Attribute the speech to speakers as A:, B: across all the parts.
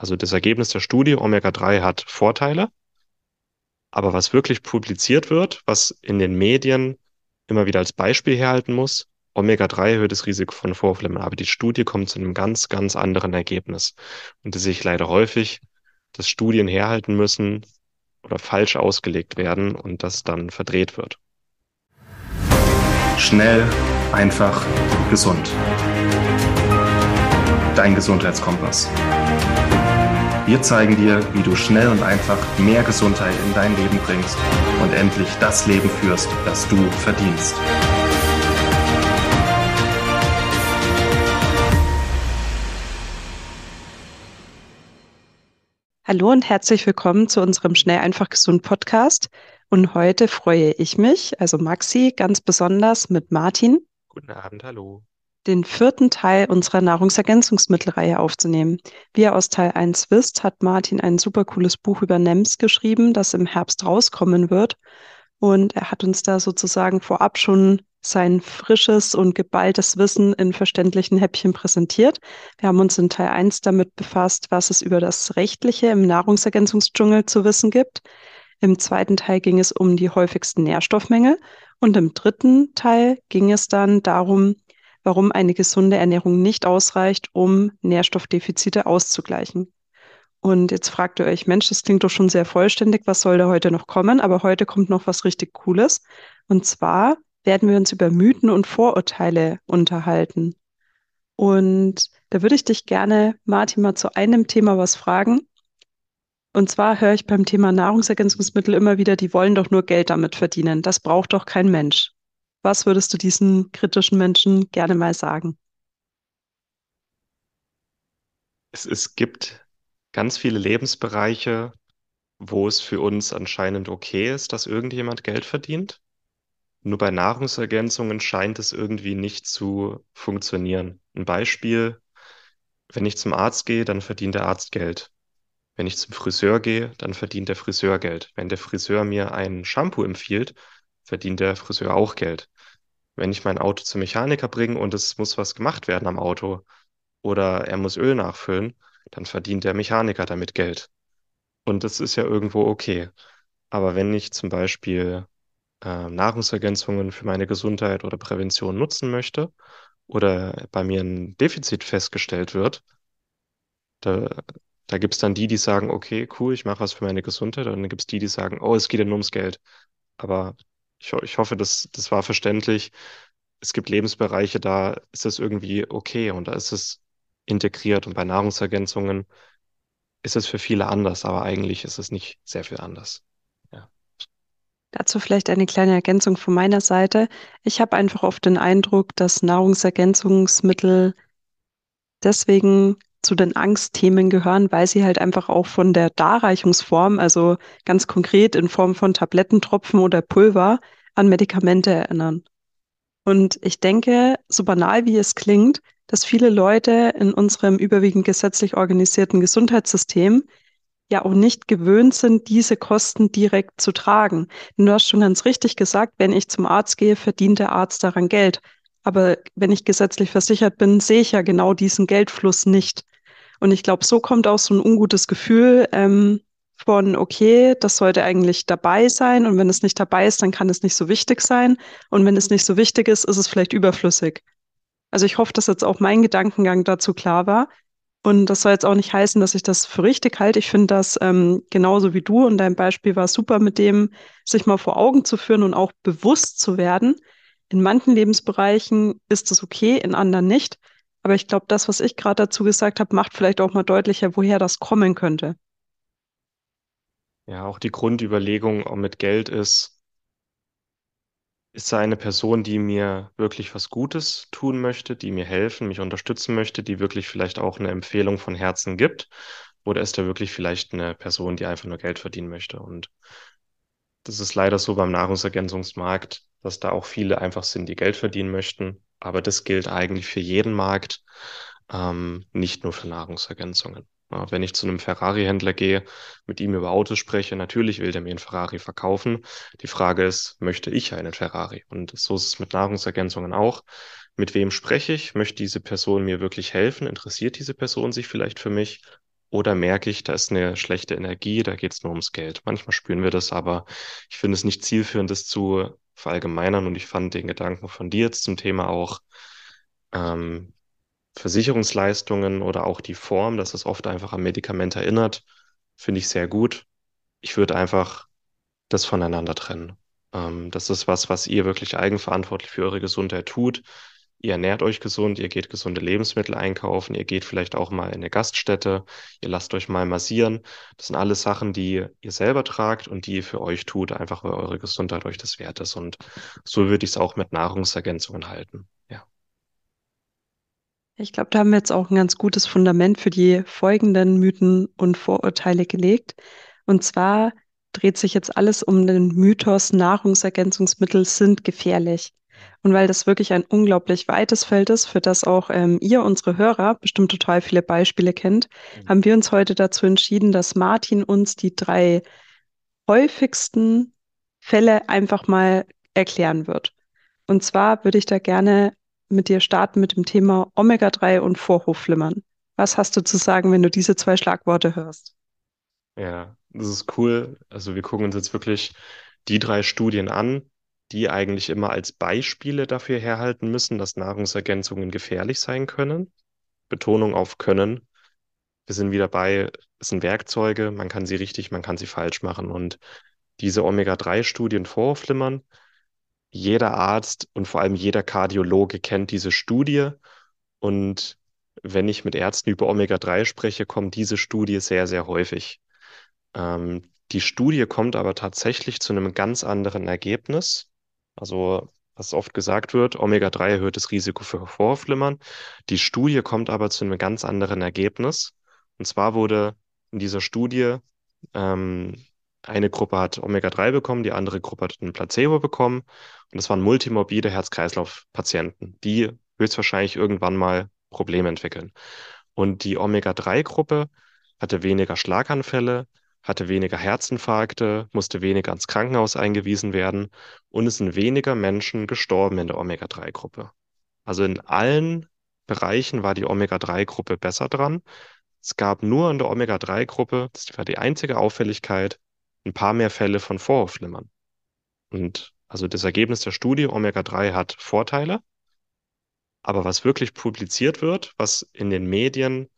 A: Also das Ergebnis der Studie, Omega-3 hat Vorteile, aber was wirklich publiziert wird, was in den Medien immer wieder als Beispiel herhalten muss, Omega-3 erhöht das Risiko von Vorflimmen, aber die Studie kommt zu einem ganz, ganz anderen Ergebnis. Und das sehe ich leider häufig, dass Studien herhalten müssen oder falsch ausgelegt werden und das dann verdreht wird.
B: Schnell, einfach, gesund. Dein Gesundheitskompass. Wir zeigen dir, wie du schnell und einfach mehr Gesundheit in dein Leben bringst und endlich das Leben führst, das du verdienst.
C: Hallo und herzlich willkommen zu unserem Schnell einfach gesund Podcast. Und heute freue ich mich, also Maxi, ganz besonders mit Martin.
A: Guten Abend, hallo
C: den vierten Teil unserer Nahrungsergänzungsmittelreihe aufzunehmen. Wie ihr aus Teil 1 wisst, hat Martin ein super cooles Buch über NEMS geschrieben, das im Herbst rauskommen wird. Und er hat uns da sozusagen vorab schon sein frisches und geballtes Wissen in verständlichen Häppchen präsentiert. Wir haben uns in Teil 1 damit befasst, was es über das Rechtliche im Nahrungsergänzungsdschungel zu wissen gibt. Im zweiten Teil ging es um die häufigsten Nährstoffmängel und im dritten Teil ging es dann darum, warum eine gesunde Ernährung nicht ausreicht, um Nährstoffdefizite auszugleichen. Und jetzt fragt ihr euch, Mensch, das klingt doch schon sehr vollständig, was soll da heute noch kommen? Aber heute kommt noch was richtig Cooles. Und zwar werden wir uns über Mythen und Vorurteile unterhalten. Und da würde ich dich gerne, Martin, mal zu einem Thema was fragen. Und zwar höre ich beim Thema Nahrungsergänzungsmittel immer wieder, die wollen doch nur Geld damit verdienen. Das braucht doch kein Mensch. Was würdest du diesen kritischen Menschen gerne mal sagen?
A: Es, es gibt ganz viele Lebensbereiche, wo es für uns anscheinend okay ist, dass irgendjemand Geld verdient. Nur bei Nahrungsergänzungen scheint es irgendwie nicht zu funktionieren. Ein Beispiel, wenn ich zum Arzt gehe, dann verdient der Arzt Geld. Wenn ich zum Friseur gehe, dann verdient der Friseur Geld. Wenn der Friseur mir ein Shampoo empfiehlt, verdient der Friseur auch Geld. Wenn ich mein Auto zum Mechaniker bringe und es muss was gemacht werden am Auto oder er muss Öl nachfüllen, dann verdient der Mechaniker damit Geld. Und das ist ja irgendwo okay. Aber wenn ich zum Beispiel äh, Nahrungsergänzungen für meine Gesundheit oder Prävention nutzen möchte oder bei mir ein Defizit festgestellt wird, da, da gibt es dann die, die sagen, okay, cool, ich mache was für meine Gesundheit. Und dann gibt es die, die sagen, oh, es geht ja nur ums Geld. Aber ich, ich hoffe, das, das war verständlich. Es gibt Lebensbereiche, da ist es irgendwie okay und da ist es integriert. Und bei Nahrungsergänzungen ist es für viele anders, aber eigentlich ist es nicht sehr viel anders.
C: Dazu vielleicht eine kleine Ergänzung von meiner Seite. Ich habe einfach oft den Eindruck, dass Nahrungsergänzungsmittel deswegen zu den Angstthemen gehören, weil sie halt einfach auch von der Darreichungsform, also ganz konkret in Form von Tablettentropfen oder Pulver, an Medikamente erinnern. Und ich denke, so banal wie es klingt, dass viele Leute in unserem überwiegend gesetzlich organisierten Gesundheitssystem ja auch nicht gewöhnt sind, diese Kosten direkt zu tragen. Denn du hast schon ganz richtig gesagt, wenn ich zum Arzt gehe, verdient der Arzt daran Geld. Aber wenn ich gesetzlich versichert bin, sehe ich ja genau diesen Geldfluss nicht. Und ich glaube, so kommt auch so ein ungutes Gefühl ähm, von, okay, das sollte eigentlich dabei sein. Und wenn es nicht dabei ist, dann kann es nicht so wichtig sein. Und wenn es nicht so wichtig ist, ist es vielleicht überflüssig. Also ich hoffe, dass jetzt auch mein Gedankengang dazu klar war. Und das soll jetzt auch nicht heißen, dass ich das für richtig halte. Ich finde das ähm, genauso wie du und dein Beispiel war super mit dem, sich mal vor Augen zu führen und auch bewusst zu werden, in manchen Lebensbereichen ist es okay, in anderen nicht. Aber ich glaube, das, was ich gerade dazu gesagt habe, macht vielleicht auch mal deutlicher, woher das kommen könnte.
A: Ja, auch die Grundüberlegung mit Geld ist, ist da eine Person, die mir wirklich was Gutes tun möchte, die mir helfen, mich unterstützen möchte, die wirklich vielleicht auch eine Empfehlung von Herzen gibt? Oder ist da wirklich vielleicht eine Person, die einfach nur Geld verdienen möchte? Und das ist leider so beim Nahrungsergänzungsmarkt dass da auch viele einfach sind, die Geld verdienen möchten. Aber das gilt eigentlich für jeden Markt, ähm, nicht nur für Nahrungsergänzungen. Ja, wenn ich zu einem Ferrari-Händler gehe, mit ihm über Autos spreche, natürlich will der mir einen Ferrari verkaufen. Die Frage ist, möchte ich einen Ferrari? Und so ist es mit Nahrungsergänzungen auch. Mit wem spreche ich? Möchte diese Person mir wirklich helfen? Interessiert diese Person sich vielleicht für mich? Oder merke ich, da ist eine schlechte Energie, da geht es nur ums Geld. Manchmal spüren wir das, aber ich finde es nicht zielführend, das zu verallgemeinern. Und ich fand den Gedanken von dir jetzt zum Thema auch ähm, Versicherungsleistungen oder auch die Form, dass es oft einfach am Medikament erinnert, finde ich sehr gut. Ich würde einfach das voneinander trennen. Ähm, das ist was, was ihr wirklich eigenverantwortlich für eure Gesundheit tut. Ihr ernährt euch gesund, ihr geht gesunde Lebensmittel einkaufen, ihr geht vielleicht auch mal in eine Gaststätte, ihr lasst euch mal massieren. Das sind alles Sachen, die ihr selber tragt und die ihr für euch tut, einfach weil eure Gesundheit euch das wert ist. Und so würde ich es auch mit Nahrungsergänzungen halten. Ja.
C: Ich glaube, da haben wir jetzt auch ein ganz gutes Fundament für die folgenden Mythen und Vorurteile gelegt. Und zwar dreht sich jetzt alles um den Mythos, Nahrungsergänzungsmittel sind gefährlich. Und weil das wirklich ein unglaublich weites Feld ist, für das auch ähm, ihr, unsere Hörer, bestimmt total viele Beispiele kennt, mhm. haben wir uns heute dazu entschieden, dass Martin uns die drei häufigsten Fälle einfach mal erklären wird. Und zwar würde ich da gerne mit dir starten mit dem Thema Omega-3 und Vorhofflimmern. Was hast du zu sagen, wenn du diese zwei Schlagworte hörst?
A: Ja, das ist cool. Also wir gucken uns jetzt wirklich die drei Studien an, die eigentlich immer als Beispiele dafür herhalten müssen, dass Nahrungsergänzungen gefährlich sein können. Betonung auf können. Wir sind wieder bei, es sind Werkzeuge, man kann sie richtig, man kann sie falsch machen. Und diese Omega-3-Studien vorflimmern, jeder Arzt und vor allem jeder Kardiologe kennt diese Studie. Und wenn ich mit Ärzten über Omega-3 spreche, kommt diese Studie sehr, sehr häufig. Ähm, die Studie kommt aber tatsächlich zu einem ganz anderen Ergebnis. Also, was oft gesagt wird, Omega-3 erhöht das Risiko für Vorflimmern. Die Studie kommt aber zu einem ganz anderen Ergebnis. Und zwar wurde in dieser Studie ähm, eine Gruppe hat Omega-3 bekommen, die andere Gruppe hat ein Placebo bekommen. Und das waren multimorbide Herz-Kreislauf-Patienten, die höchstwahrscheinlich irgendwann mal Probleme entwickeln. Und die Omega-3-Gruppe hatte weniger Schlaganfälle, hatte weniger Herzinfarkte, musste weniger ins Krankenhaus eingewiesen werden und es sind weniger Menschen gestorben in der Omega-3-Gruppe. Also in allen Bereichen war die Omega-3-Gruppe besser dran. Es gab nur in der Omega-3-Gruppe, das war die einzige Auffälligkeit, ein paar mehr Fälle von Vorhofflimmern. Und also das Ergebnis der Studie, Omega-3 hat Vorteile, aber was wirklich publiziert wird, was in den Medien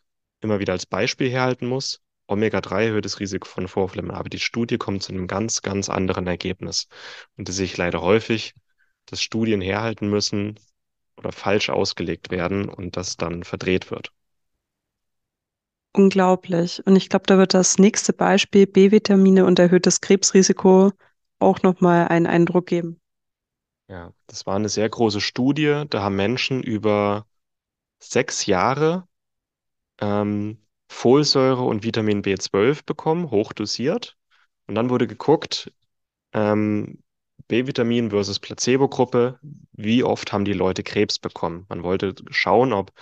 A: immer wieder als Beispiel herhalten muss, Omega-3 erhöht das Risiko von Vorflimmern, aber die Studie kommt zu einem ganz, ganz anderen Ergebnis. Und das sehe ich leider häufig, dass Studien herhalten müssen oder falsch ausgelegt werden und das dann verdreht wird.
C: Unglaublich. Und ich glaube, da wird das nächste Beispiel B-Vitamine und erhöhtes Krebsrisiko auch nochmal einen Eindruck geben.
A: Ja, das war eine sehr große Studie. Da haben Menschen über sechs Jahre ähm, Folsäure und Vitamin B12 bekommen, hochdosiert. Und dann wurde geguckt, ähm, B-Vitamin versus Placebo-Gruppe, wie oft haben die Leute Krebs bekommen? Man wollte schauen, ob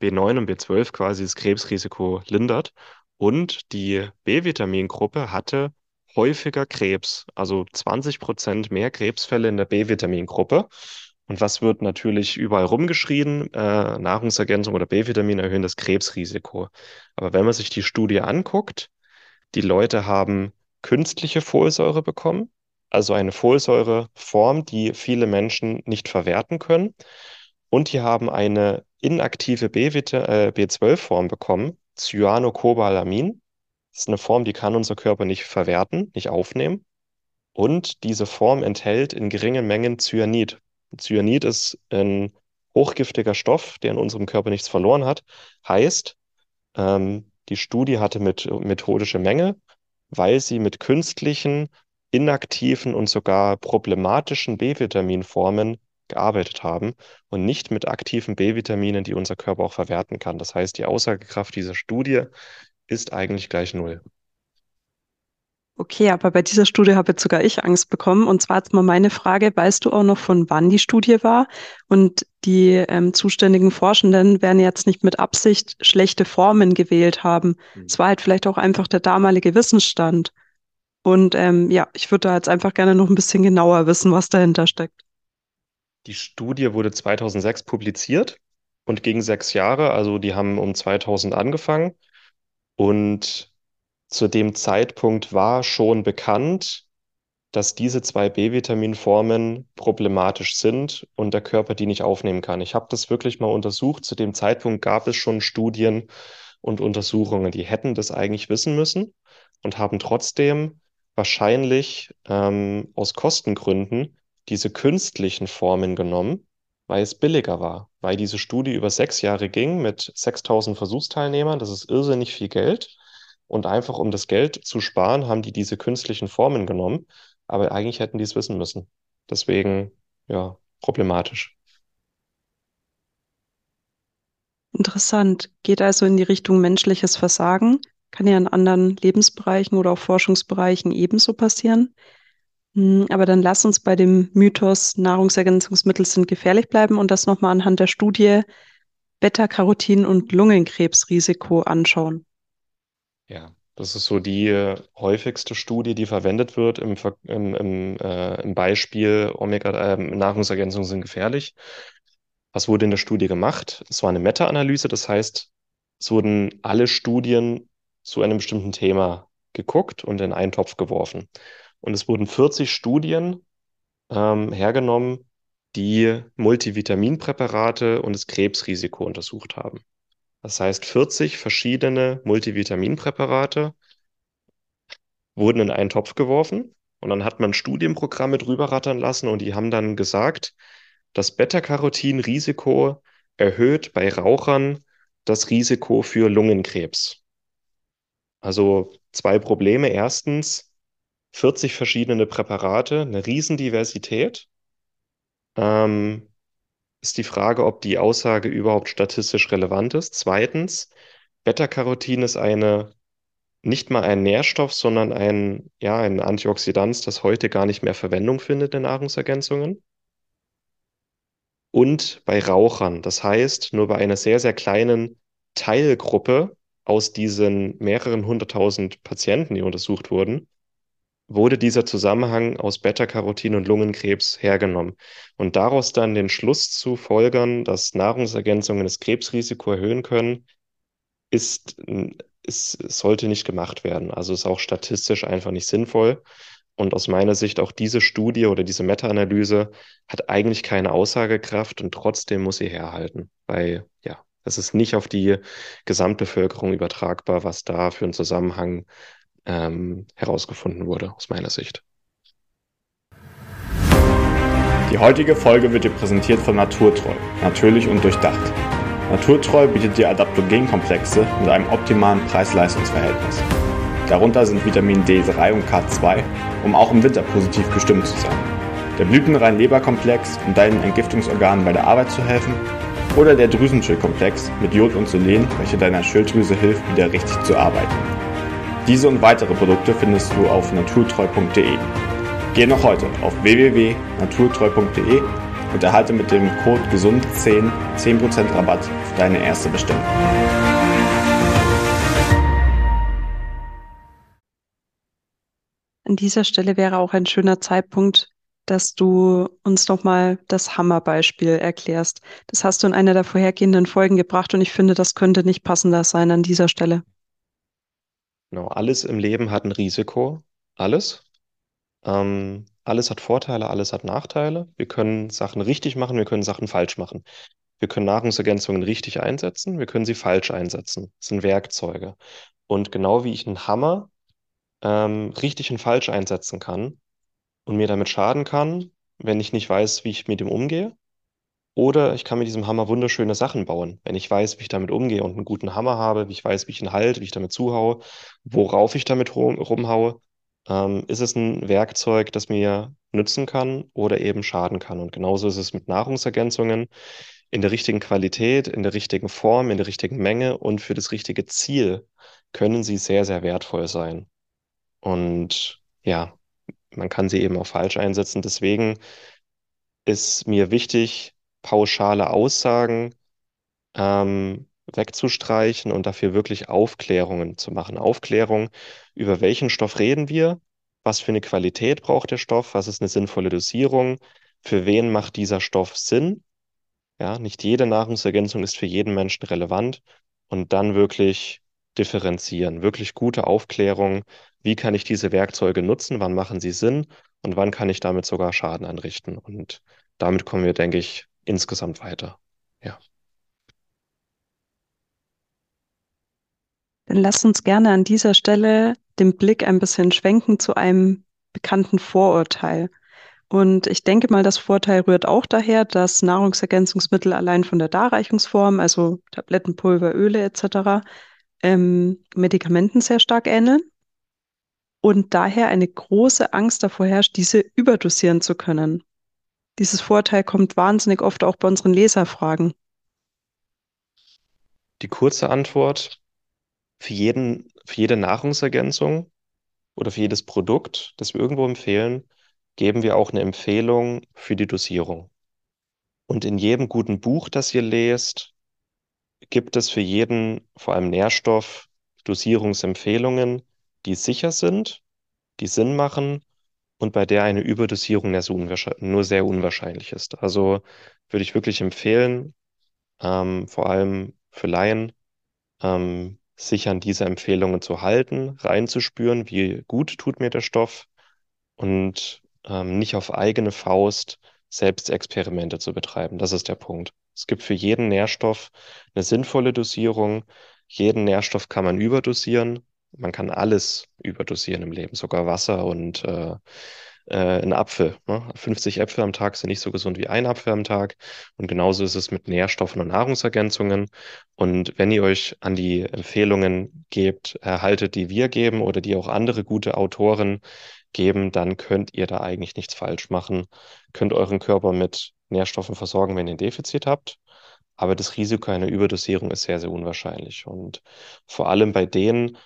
A: B9 und B12 quasi das Krebsrisiko lindert. Und die B-Vitamin-Gruppe hatte häufiger Krebs, also 20 Prozent mehr Krebsfälle in der B-Vitamin-Gruppe. Und was wird natürlich überall rumgeschrien? Äh, Nahrungsergänzung oder B-Vitamin erhöhen das Krebsrisiko. Aber wenn man sich die Studie anguckt, die Leute haben künstliche Folsäure bekommen, also eine Folsäureform, die viele Menschen nicht verwerten können. Und die haben eine inaktive B12-Form äh, bekommen, Cyanocobalamin. Das ist eine Form, die kann unser Körper nicht verwerten, nicht aufnehmen. Und diese Form enthält in geringen Mengen Cyanid. Cyanid ist ein hochgiftiger Stoff, der in unserem Körper nichts verloren hat. Heißt, ähm, die Studie hatte mit methodische Menge, weil sie mit künstlichen, inaktiven und sogar problematischen B-Vitaminformen gearbeitet haben und nicht mit aktiven B-Vitaminen, die unser Körper auch verwerten kann. Das heißt, die Aussagekraft dieser Studie ist eigentlich gleich null.
C: Okay, aber bei dieser Studie habe jetzt sogar ich Angst bekommen. Und zwar jetzt mal meine Frage, weißt du auch noch, von wann die Studie war? Und die ähm, zuständigen Forschenden werden jetzt nicht mit Absicht schlechte Formen gewählt haben. Es war halt vielleicht auch einfach der damalige Wissensstand. Und ähm, ja, ich würde da jetzt einfach gerne noch ein bisschen genauer wissen, was dahinter steckt.
A: Die Studie wurde 2006 publiziert und ging sechs Jahre, also die haben um 2000 angefangen Und zu dem Zeitpunkt war schon bekannt, dass diese zwei B-Vitaminformen problematisch sind und der Körper die nicht aufnehmen kann. Ich habe das wirklich mal untersucht. Zu dem Zeitpunkt gab es schon Studien und Untersuchungen, die hätten das eigentlich wissen müssen und haben trotzdem wahrscheinlich ähm, aus Kostengründen diese künstlichen Formen genommen, weil es billiger war, weil diese Studie über sechs Jahre ging mit 6000 Versuchsteilnehmern. Das ist irrsinnig viel Geld. Und einfach um das Geld zu sparen, haben die diese künstlichen Formen genommen aber eigentlich hätten die es wissen müssen. Deswegen, ja, problematisch.
C: Interessant. Geht also in die Richtung menschliches Versagen. Kann ja in anderen Lebensbereichen oder auch Forschungsbereichen ebenso passieren. Hm, aber dann lass uns bei dem Mythos, Nahrungsergänzungsmittel sind gefährlich bleiben und das nochmal anhand der Studie Beta-Carotin und Lungenkrebsrisiko anschauen.
A: Ja, das ist so die äh, häufigste Studie, die verwendet wird im, im, im, äh, im Beispiel Omega, äh, Nahrungsergänzungen sind gefährlich. Was wurde in der Studie gemacht? Es war eine Meta-Analyse, das heißt, es wurden alle Studien zu einem bestimmten Thema geguckt und in einen Topf geworfen. Und es wurden 40 Studien ähm, hergenommen, die Multivitaminpräparate und das Krebsrisiko untersucht haben. Das heißt, 40 verschiedene Multivitaminpräparate wurden in einen Topf geworfen und dann hat man Studienprogramme drüber rattern lassen und die haben dann gesagt, das Beta-Carotin-Risiko erhöht bei Rauchern das Risiko für Lungenkrebs. Also zwei Probleme. Erstens, 40 verschiedene Präparate, eine Riesendiversität. Ähm, ist die Frage, ob die Aussage überhaupt statistisch relevant ist. Zweitens, Beta-Carotin ist eine nicht mal ein Nährstoff, sondern ein, ja, ein Antioxidant, das heute gar nicht mehr Verwendung findet in Nahrungsergänzungen. Und bei Rauchern, das heißt, nur bei einer sehr, sehr kleinen Teilgruppe aus diesen mehreren hunderttausend Patienten, die untersucht wurden, wurde dieser Zusammenhang aus Beta-Carotin und Lungenkrebs hergenommen. Und daraus dann den Schluss zu folgern, dass Nahrungsergänzungen das Krebsrisiko erhöhen können, ist, ist, sollte nicht gemacht werden. Also ist auch statistisch einfach nicht sinnvoll. Und aus meiner Sicht auch diese Studie oder diese Meta-Analyse hat eigentlich keine Aussagekraft und trotzdem muss sie herhalten, weil ja, es ist nicht auf die Gesamtbevölkerung übertragbar, was da für ein Zusammenhang ähm, herausgefunden wurde, aus meiner Sicht.
D: Die heutige Folge wird dir präsentiert von Naturtreu, natürlich und durchdacht. Naturtreu bietet dir Adaptogenkomplexe mit einem optimalen Preis-Leistungs-Verhältnis. Darunter sind Vitamin D3 und K2, um auch im Winter positiv gestimmt zu sein. Der blütenrein Leberkomplex, um deinen Entgiftungsorganen bei der Arbeit zu helfen. Oder der Drüsenschildkomplex mit Jod und Selen, welcher deiner Schilddrüse hilft, wieder richtig zu arbeiten. Diese und weitere Produkte findest du auf naturtreu.de. Geh noch heute auf www.naturtreu.de und erhalte mit dem Code GESUND10 10% Rabatt auf deine erste Bestellung.
C: An dieser Stelle wäre auch ein schöner Zeitpunkt, dass du uns nochmal das Hammerbeispiel erklärst. Das hast du in einer der vorhergehenden Folgen gebracht und ich finde, das könnte nicht passender sein an dieser Stelle.
A: Genau, alles im Leben hat ein Risiko. Alles. Ähm, alles hat Vorteile, alles hat Nachteile. Wir können Sachen richtig machen, wir können Sachen falsch machen. Wir können Nahrungsergänzungen richtig einsetzen, wir können sie falsch einsetzen. Das sind Werkzeuge. Und genau wie ich einen Hammer ähm, richtig und falsch einsetzen kann und mir damit schaden kann, wenn ich nicht weiß, wie ich mit ihm umgehe, oder ich kann mit diesem Hammer wunderschöne Sachen bauen, wenn ich weiß, wie ich damit umgehe und einen guten Hammer habe, wie ich weiß, wie ich ihn halte, wie ich damit zuhaue, worauf ich damit rum, rumhaue. Ähm, ist es ein Werkzeug, das mir nützen kann oder eben schaden kann? Und genauso ist es mit Nahrungsergänzungen. In der richtigen Qualität, in der richtigen Form, in der richtigen Menge und für das richtige Ziel können sie sehr, sehr wertvoll sein. Und ja, man kann sie eben auch falsch einsetzen. Deswegen ist mir wichtig, pauschale Aussagen ähm, wegzustreichen und dafür wirklich Aufklärungen zu machen. Aufklärung, über welchen Stoff reden wir, was für eine Qualität braucht der Stoff, was ist eine sinnvolle Dosierung, für wen macht dieser Stoff Sinn. Ja, nicht jede Nahrungsergänzung ist für jeden Menschen relevant und dann wirklich differenzieren. Wirklich gute Aufklärung. Wie kann ich diese Werkzeuge nutzen? Wann machen sie Sinn? Und wann kann ich damit sogar Schaden anrichten? Und damit kommen wir, denke ich, insgesamt weiter. Ja.
C: Dann lasst uns gerne an dieser Stelle den Blick ein bisschen schwenken zu einem bekannten Vorurteil. Und ich denke mal, das Vorteil rührt auch daher, dass Nahrungsergänzungsmittel allein von der Darreichungsform, also Tabletten, Pulver, Öle etc., ähm, Medikamenten sehr stark ähneln und daher eine große Angst davor herrscht, diese überdosieren zu können. Dieses Vorteil kommt wahnsinnig oft auch bei unseren Leserfragen.
A: Die kurze Antwort, für jeden, für jede Nahrungsergänzung oder für jedes Produkt, das wir irgendwo empfehlen, geben wir auch eine Empfehlung für die Dosierung. Und in jedem guten Buch, das ihr lest, gibt es für jeden, vor allem Nährstoff, Dosierungsempfehlungen, die sicher sind, die Sinn machen und bei der eine Überdosierung nur sehr unwahrscheinlich ist. Also würde ich wirklich empfehlen, ähm, vor allem für Laien, ähm, sich an diese Empfehlungen zu halten, reinzuspüren, wie gut tut mir der Stoff und ähm, nicht auf eigene Faust selbst Experimente zu betreiben. Das ist der Punkt. Es gibt für jeden Nährstoff eine sinnvolle Dosierung. Jeden Nährstoff kann man überdosieren. Man kann alles überdosieren im Leben, sogar Wasser und äh, äh, ein Apfel. Ne? 50 Äpfel am Tag sind nicht so gesund wie ein Apfel am Tag. Und genauso ist es mit Nährstoffen und Nahrungsergänzungen. Und wenn ihr euch an die Empfehlungen gebt, erhaltet, die wir geben oder die auch andere gute Autoren geben, dann könnt ihr da eigentlich nichts falsch machen. Könnt euren Körper mit Nährstoffen versorgen, wenn ihr ein Defizit habt. Aber das Risiko einer Überdosierung ist sehr, sehr unwahrscheinlich. Und vor allem bei den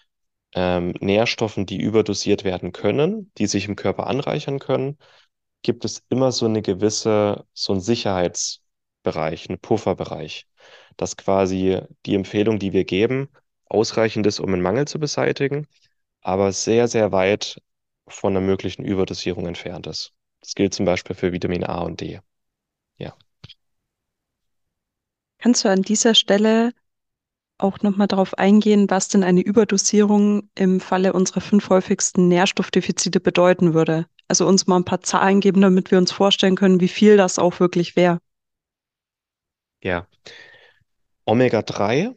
A: ähm, Nährstoffen, die überdosiert werden können, die sich im Körper anreichern können, gibt es immer so eine gewisse, so ein Sicherheitsbereich, einen Pufferbereich, dass quasi die Empfehlung, die wir geben, ausreichend ist, um einen Mangel zu beseitigen, aber sehr, sehr weit von einer möglichen Überdosierung entfernt ist. Das gilt zum Beispiel für Vitamin A und D. Ja.
C: Kannst du an dieser Stelle auch nochmal darauf eingehen, was denn eine Überdosierung im Falle unserer fünf häufigsten Nährstoffdefizite bedeuten würde? Also uns mal ein paar Zahlen geben, damit wir uns vorstellen können, wie viel das auch wirklich wäre.
A: Ja. Omega-3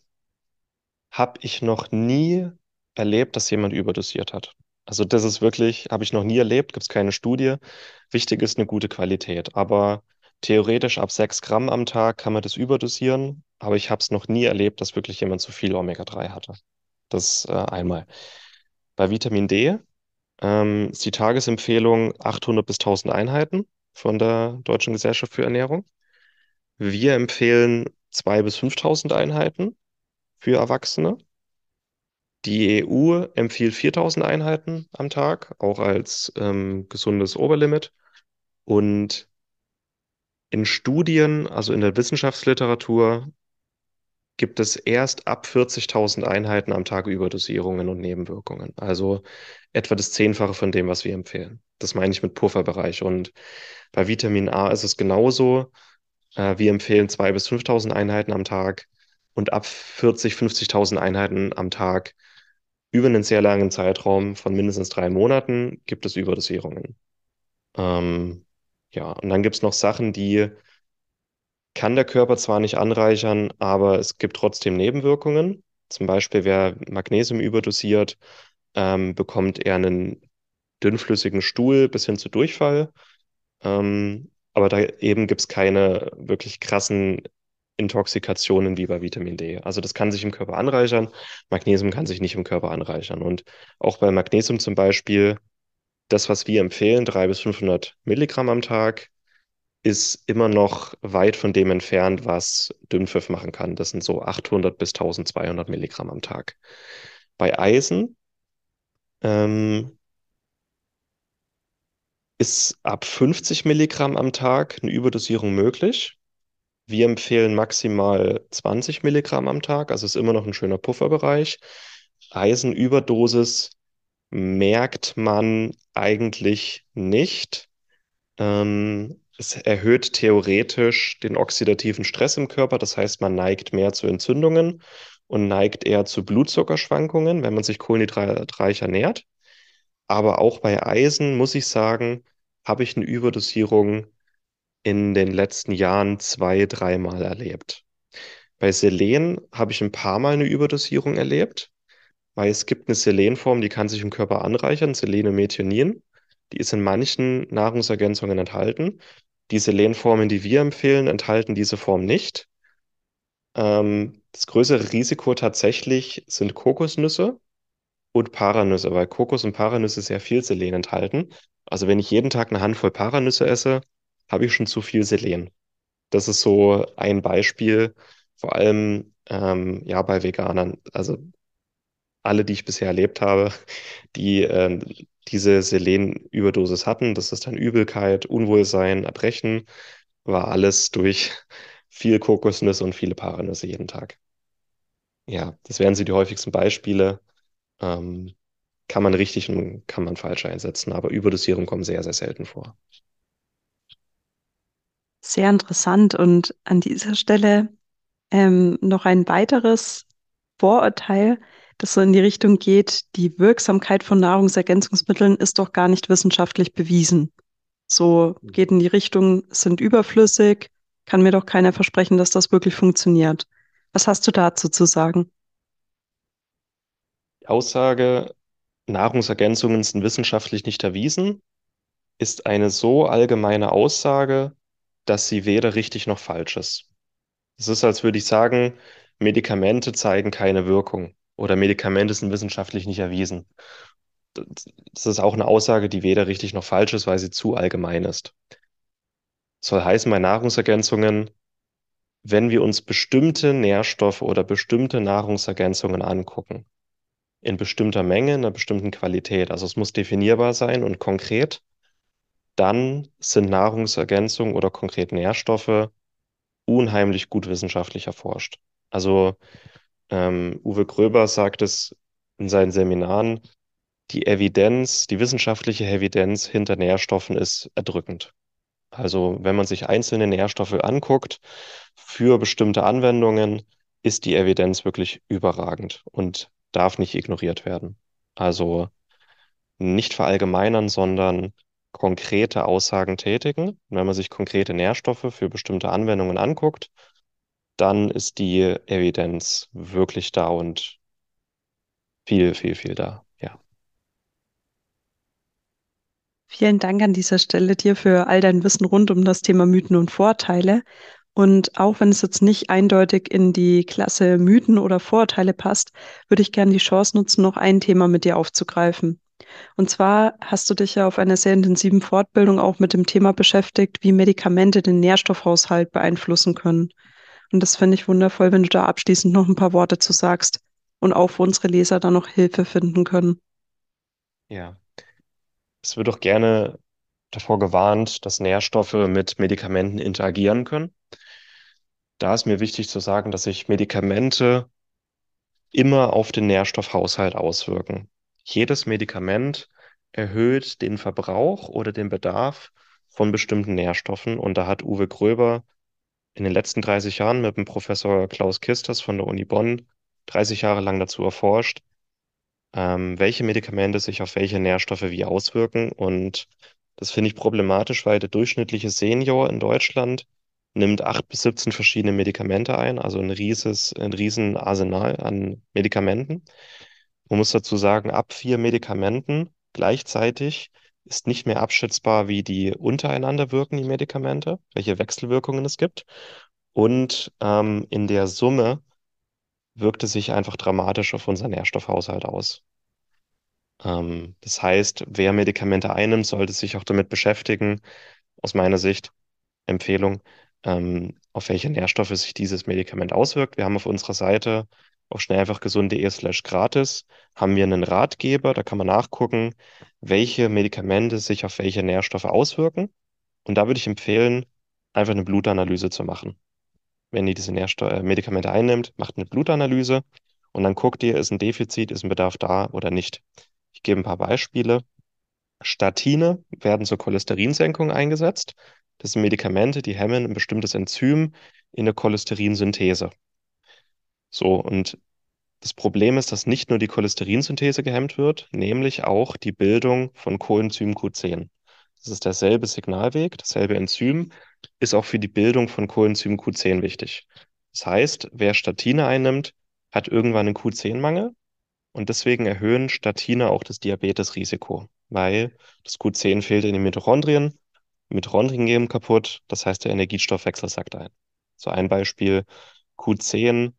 A: habe ich noch nie erlebt, dass jemand überdosiert hat. Also das ist wirklich, habe ich noch nie erlebt, gibt es keine Studie. Wichtig ist eine gute Qualität. Aber theoretisch ab 6 Gramm am Tag kann man das überdosieren. Aber ich habe es noch nie erlebt, dass wirklich jemand zu viel Omega-3 hatte. Das äh, einmal. Bei Vitamin D ähm, ist die Tagesempfehlung 800 bis 1000 Einheiten von der Deutschen Gesellschaft für Ernährung. Wir empfehlen 2.000 bis 5.000 Einheiten für Erwachsene. Die EU empfiehlt 4000 Einheiten am Tag, auch als ähm, gesundes Oberlimit. Und in Studien, also in der Wissenschaftsliteratur, gibt es erst ab 40.000 Einheiten am Tag Überdosierungen und Nebenwirkungen. Also etwa das Zehnfache von dem, was wir empfehlen. Das meine ich mit Pufferbereich. Und bei Vitamin A ist es genauso. Äh, wir empfehlen 2.000 bis 5.000 Einheiten am Tag und ab 40.000, 50.000 Einheiten am Tag über einen sehr langen Zeitraum von mindestens drei Monaten gibt es Überdosierungen. Ähm, ja, und dann gibt es noch Sachen, die kann der Körper zwar nicht anreichern, aber es gibt trotzdem Nebenwirkungen. Zum Beispiel, wer Magnesium überdosiert, ähm, bekommt eher einen dünnflüssigen Stuhl bis hin zu Durchfall. Ähm, aber da eben gibt es keine wirklich krassen Intoxikationen wie bei Vitamin D. Also das kann sich im Körper anreichern, Magnesium kann sich nicht im Körper anreichern. Und auch bei Magnesium zum Beispiel, das, was wir empfehlen, 300 bis 500 Milligramm am Tag, ist immer noch weit von dem entfernt, was Dünnpfiff machen kann. Das sind so 800 bis 1200 Milligramm am Tag. Bei Eisen ähm, ist ab 50 Milligramm am Tag eine Überdosierung möglich. Wir empfehlen maximal 20 Milligramm am Tag, also ist immer noch ein schöner Pufferbereich. Eisenüberdosis merkt man eigentlich nicht. Ähm, es erhöht theoretisch den oxidativen Stress im Körper, das heißt, man neigt mehr zu Entzündungen und neigt eher zu Blutzuckerschwankungen, wenn man sich kohlenhydratreich ernährt. Aber auch bei Eisen, muss ich sagen, habe ich eine Überdosierung in den letzten Jahren zwei, dreimal erlebt. Bei Selen habe ich ein paar Mal eine Überdosierung erlebt, weil es gibt eine Selenform, die kann sich im Körper anreichern, Selenomethionin. Die ist in manchen Nahrungsergänzungen enthalten. Die Selenformen, die wir empfehlen, enthalten diese Form nicht. Ähm, das größere Risiko tatsächlich sind Kokosnüsse und Paranüsse, weil Kokos und Paranüsse sehr viel Selen enthalten. Also wenn ich jeden Tag eine Handvoll Paranüsse esse, habe ich schon zu viel Selen. Das ist so ein Beispiel, vor allem ähm, ja bei Veganern. Also alle, die ich bisher erlebt habe, die äh, diese Selenüberdosis hatten, das ist dann Übelkeit, Unwohlsein, Erbrechen, war alles durch viel Kokosnüsse und viele Paranüsse jeden Tag. Ja, das wären so die häufigsten Beispiele. Ähm, kann man richtig und kann man falsch einsetzen, aber Überdosierung kommen sehr, sehr selten vor.
C: Sehr interessant. Und an dieser Stelle ähm, noch ein weiteres Vorurteil, das so in die Richtung geht, die Wirksamkeit von Nahrungsergänzungsmitteln ist doch gar nicht wissenschaftlich bewiesen. So geht in die Richtung, sind überflüssig, kann mir doch keiner versprechen, dass das wirklich funktioniert. Was hast du dazu zu sagen?
A: Die Aussage, Nahrungsergänzungen sind wissenschaftlich nicht erwiesen, ist eine so allgemeine Aussage, dass sie weder richtig noch falsch ist. Es ist, als würde ich sagen, Medikamente zeigen keine Wirkung oder Medikamente sind wissenschaftlich nicht erwiesen. Das ist auch eine Aussage, die weder richtig noch falsch ist, weil sie zu allgemein ist. soll heißen, bei Nahrungsergänzungen, wenn wir uns bestimmte Nährstoffe oder bestimmte Nahrungsergänzungen angucken, in bestimmter Menge, in einer bestimmten Qualität, also es muss definierbar sein und konkret, dann sind Nahrungsergänzungen oder konkret Nährstoffe unheimlich gut wissenschaftlich erforscht. Also ähm, Uwe Gröber sagt es in seinen Seminaren, die Evidenz, die wissenschaftliche Evidenz hinter Nährstoffen ist erdrückend. Also wenn man sich einzelne Nährstoffe anguckt für bestimmte Anwendungen, ist die Evidenz wirklich überragend und darf nicht ignoriert werden. Also nicht verallgemeinern, sondern konkrete Aussagen tätigen. Und wenn man sich konkrete Nährstoffe für bestimmte Anwendungen anguckt, dann ist die Evidenz wirklich da und viel, viel, viel da. Ja.
C: Vielen Dank an dieser Stelle dir für all dein Wissen rund um das Thema Mythen und Vorteile. Und auch wenn es jetzt nicht eindeutig in die Klasse Mythen oder Vorurteile passt, würde ich gerne die Chance nutzen, noch ein Thema mit dir aufzugreifen. Und zwar hast du dich ja auf einer sehr intensiven Fortbildung auch mit dem Thema beschäftigt, wie Medikamente den Nährstoffhaushalt beeinflussen können. Und das finde ich wundervoll, wenn du da abschließend noch ein paar Worte zu sagst und auch für unsere Leser da noch Hilfe finden können.
A: Ja. Es wird auch gerne davor gewarnt, dass Nährstoffe mit Medikamenten interagieren können. Da ist mir wichtig zu sagen, dass sich Medikamente immer auf den Nährstoffhaushalt auswirken. Jedes Medikament erhöht den Verbrauch oder den Bedarf von bestimmten Nährstoffen. Und da hat Uwe Gröber in den letzten 30 Jahren mit dem Professor Klaus Kisters von der Uni Bonn 30 Jahre lang dazu erforscht, ähm, welche Medikamente sich auf welche Nährstoffe wie auswirken. Und das finde ich problematisch, weil der durchschnittliche Senior in Deutschland nimmt acht bis 17 verschiedene Medikamente ein, also ein rieses, ein riesen Arsenal an Medikamenten. Man muss dazu sagen, ab vier Medikamenten gleichzeitig ist nicht mehr abschätzbar, wie die untereinander wirken, die Medikamente, welche Wechselwirkungen es gibt. Und ähm, in der Summe wirkt es sich einfach dramatisch auf unseren Nährstoffhaushalt aus. Ähm, das heißt, wer Medikamente einnimmt, sollte sich auch damit beschäftigen, aus meiner Sicht, Empfehlung, ähm, auf welche Nährstoffe sich dieses Medikament auswirkt. Wir haben auf unserer Seite auf schnelleinfachgesund.de slash gratis haben wir einen Ratgeber, da kann man nachgucken, welche Medikamente sich auf welche Nährstoffe auswirken. Und da würde ich empfehlen, einfach eine Blutanalyse zu machen. Wenn ihr diese Nährsto äh, Medikamente einnimmt, macht eine Blutanalyse und dann guckt ihr, ist ein Defizit, ist ein Bedarf da oder nicht. Ich gebe ein paar Beispiele. Statine werden zur Cholesterinsenkung eingesetzt. Das sind Medikamente, die hemmen ein bestimmtes Enzym in der Cholesterinsynthese. So, und Das Problem ist, dass nicht nur die Cholesterinsynthese gehemmt wird, nämlich auch die Bildung von Coenzym Q10. Das ist derselbe Signalweg, dasselbe Enzym, ist auch für die Bildung von Coenzym Q10 wichtig. Das heißt, wer Statine einnimmt, hat irgendwann einen Q10-Mangel und deswegen erhöhen Statine auch das Diabetesrisiko, weil das Q10 fehlt in den Mitochondrien. Mitochondrien gehen kaputt, das heißt, der Energiestoffwechsel sackt ein. So ein Beispiel, Q10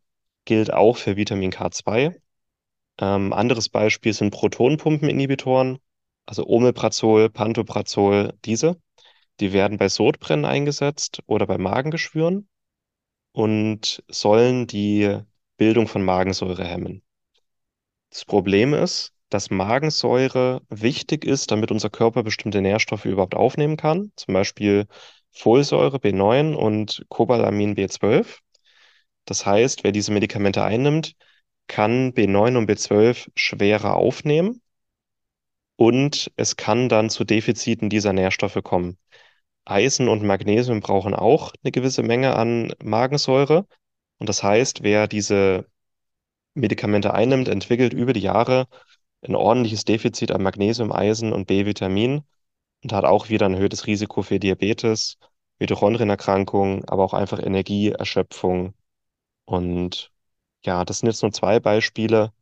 A: gilt auch für Vitamin K2. Ähm, anderes Beispiel sind Protonpumpeninhibitoren, also Omeprazol, Pantoprazol, diese. Die werden bei Sodbrennen eingesetzt oder bei Magengeschwüren und sollen die Bildung von Magensäure hemmen. Das Problem ist, dass Magensäure wichtig ist, damit unser Körper bestimmte Nährstoffe überhaupt aufnehmen kann, zum Beispiel Folsäure B9 und Cobalamin B12. Das heißt, wer diese Medikamente einnimmt, kann B9 und B12 schwerer aufnehmen und es kann dann zu Defiziten dieser Nährstoffe kommen. Eisen und Magnesium brauchen auch eine gewisse Menge an Magensäure. Und das heißt, wer diese Medikamente einnimmt, entwickelt über die Jahre ein ordentliches Defizit an Magnesium, Eisen und B-Vitamin und hat auch wieder ein erhöhtes Risiko für Diabetes, Mitochondrienerkrankungen, aber auch einfach Energieerschöpfung. Und ja, das sind jetzt nur zwei Beispiele.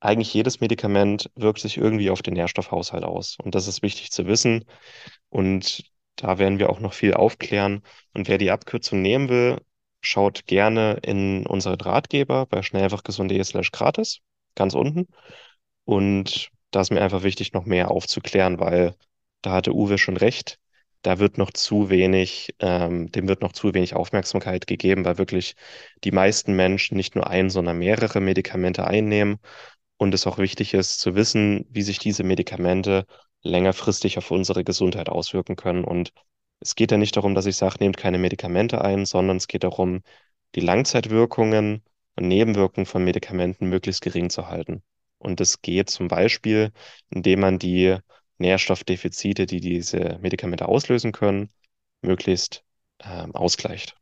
A: Eigentlich jedes Medikament wirkt sich irgendwie auf den Nährstoffhaushalt aus. Und das ist wichtig zu wissen. Und da werden wir auch noch viel aufklären. Und wer die Abkürzung nehmen will, schaut gerne in unsere Drahtgeber bei schnellfachgesund.de slash gratis, ganz unten. Und da ist mir einfach wichtig, noch mehr aufzuklären, weil da hatte Uwe schon recht. Da wird noch zu wenig, ähm, dem wird noch zu wenig Aufmerksamkeit gegeben, weil wirklich die meisten Menschen nicht nur ein, sondern mehrere Medikamente einnehmen. Und es auch wichtig ist zu wissen, wie sich diese Medikamente längerfristig auf unsere Gesundheit auswirken können. Und es geht ja nicht darum, dass ich sage, nehmt keine Medikamente ein, sondern es geht darum, die Langzeitwirkungen und Nebenwirkungen von Medikamenten möglichst gering zu halten. Und das geht zum Beispiel, indem man die Nährstoffdefizite, die diese Medikamente auslösen können, möglichst äh, ausgleicht.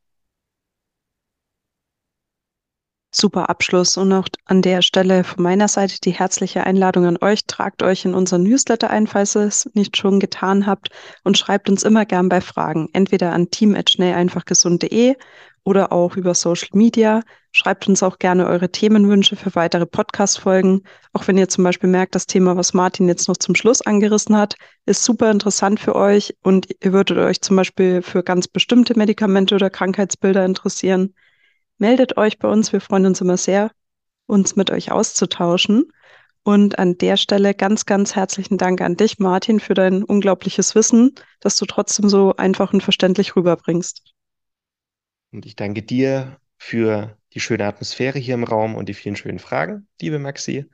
C: Super Abschluss und auch an der Stelle von meiner Seite die herzliche Einladung an euch. Tragt euch in unseren Newsletter ein, falls ihr es nicht schon getan habt und schreibt uns immer gern bei Fragen, entweder an team@schnelleinfachgesund.de oder auch über Social Media. Schreibt uns auch gerne eure Themenwünsche für weitere Podcast-Folgen. Auch wenn ihr zum Beispiel merkt, das Thema, was Martin jetzt noch zum Schluss angerissen hat, ist super interessant für euch und ihr würdet euch zum Beispiel für ganz bestimmte Medikamente oder Krankheitsbilder interessieren meldet euch bei uns. Wir freuen uns immer sehr, uns mit euch auszutauschen. Und an der Stelle ganz, ganz herzlichen Dank an dich, Martin, für dein unglaubliches Wissen, das du trotzdem so einfach und verständlich rüberbringst.
A: Und ich danke dir für die schöne Atmosphäre hier im Raum und die vielen schönen Fragen, liebe Maxi.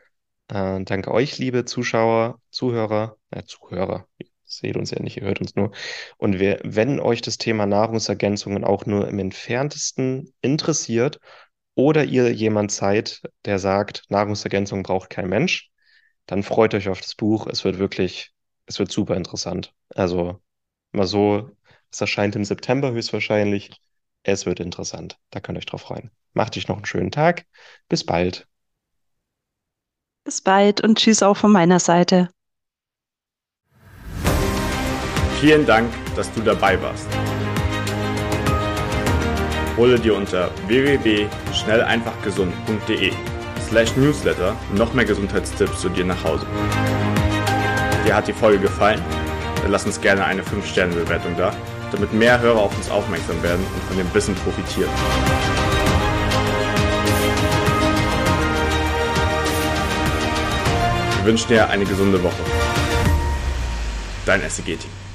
A: Äh, danke euch, liebe Zuschauer, Zuhörer, äh, Zuhörer, seht uns ja nicht, ihr hört uns nur. Und wer, wenn euch das Thema Nahrungsergänzungen auch nur im entferntesten interessiert oder ihr jemand seid, der sagt, Nahrungsergänzung braucht kein Mensch, dann freut euch auf das Buch. Es wird wirklich, es wird super interessant. Also mal so, es erscheint im September höchstwahrscheinlich. Es wird interessant. Da könnt ihr euch drauf freuen. Macht euch noch einen schönen Tag. Bis bald.
C: Bis bald und tschüss auch von meiner Seite.
D: Vielen Dank, dass du dabei warst. Hole dir unter www.schnelleinfachgesund.de slash newsletter noch mehr Gesundheitstipps zu dir nach Hause. Dir hat die Folge gefallen? Dann lass uns gerne eine 5-Sterne-Bewertung da, damit mehr Hörer auf uns aufmerksam werden und von dem Wissen profitieren. Wir wünschen dir eine gesunde Woche. Dein SEG-Team.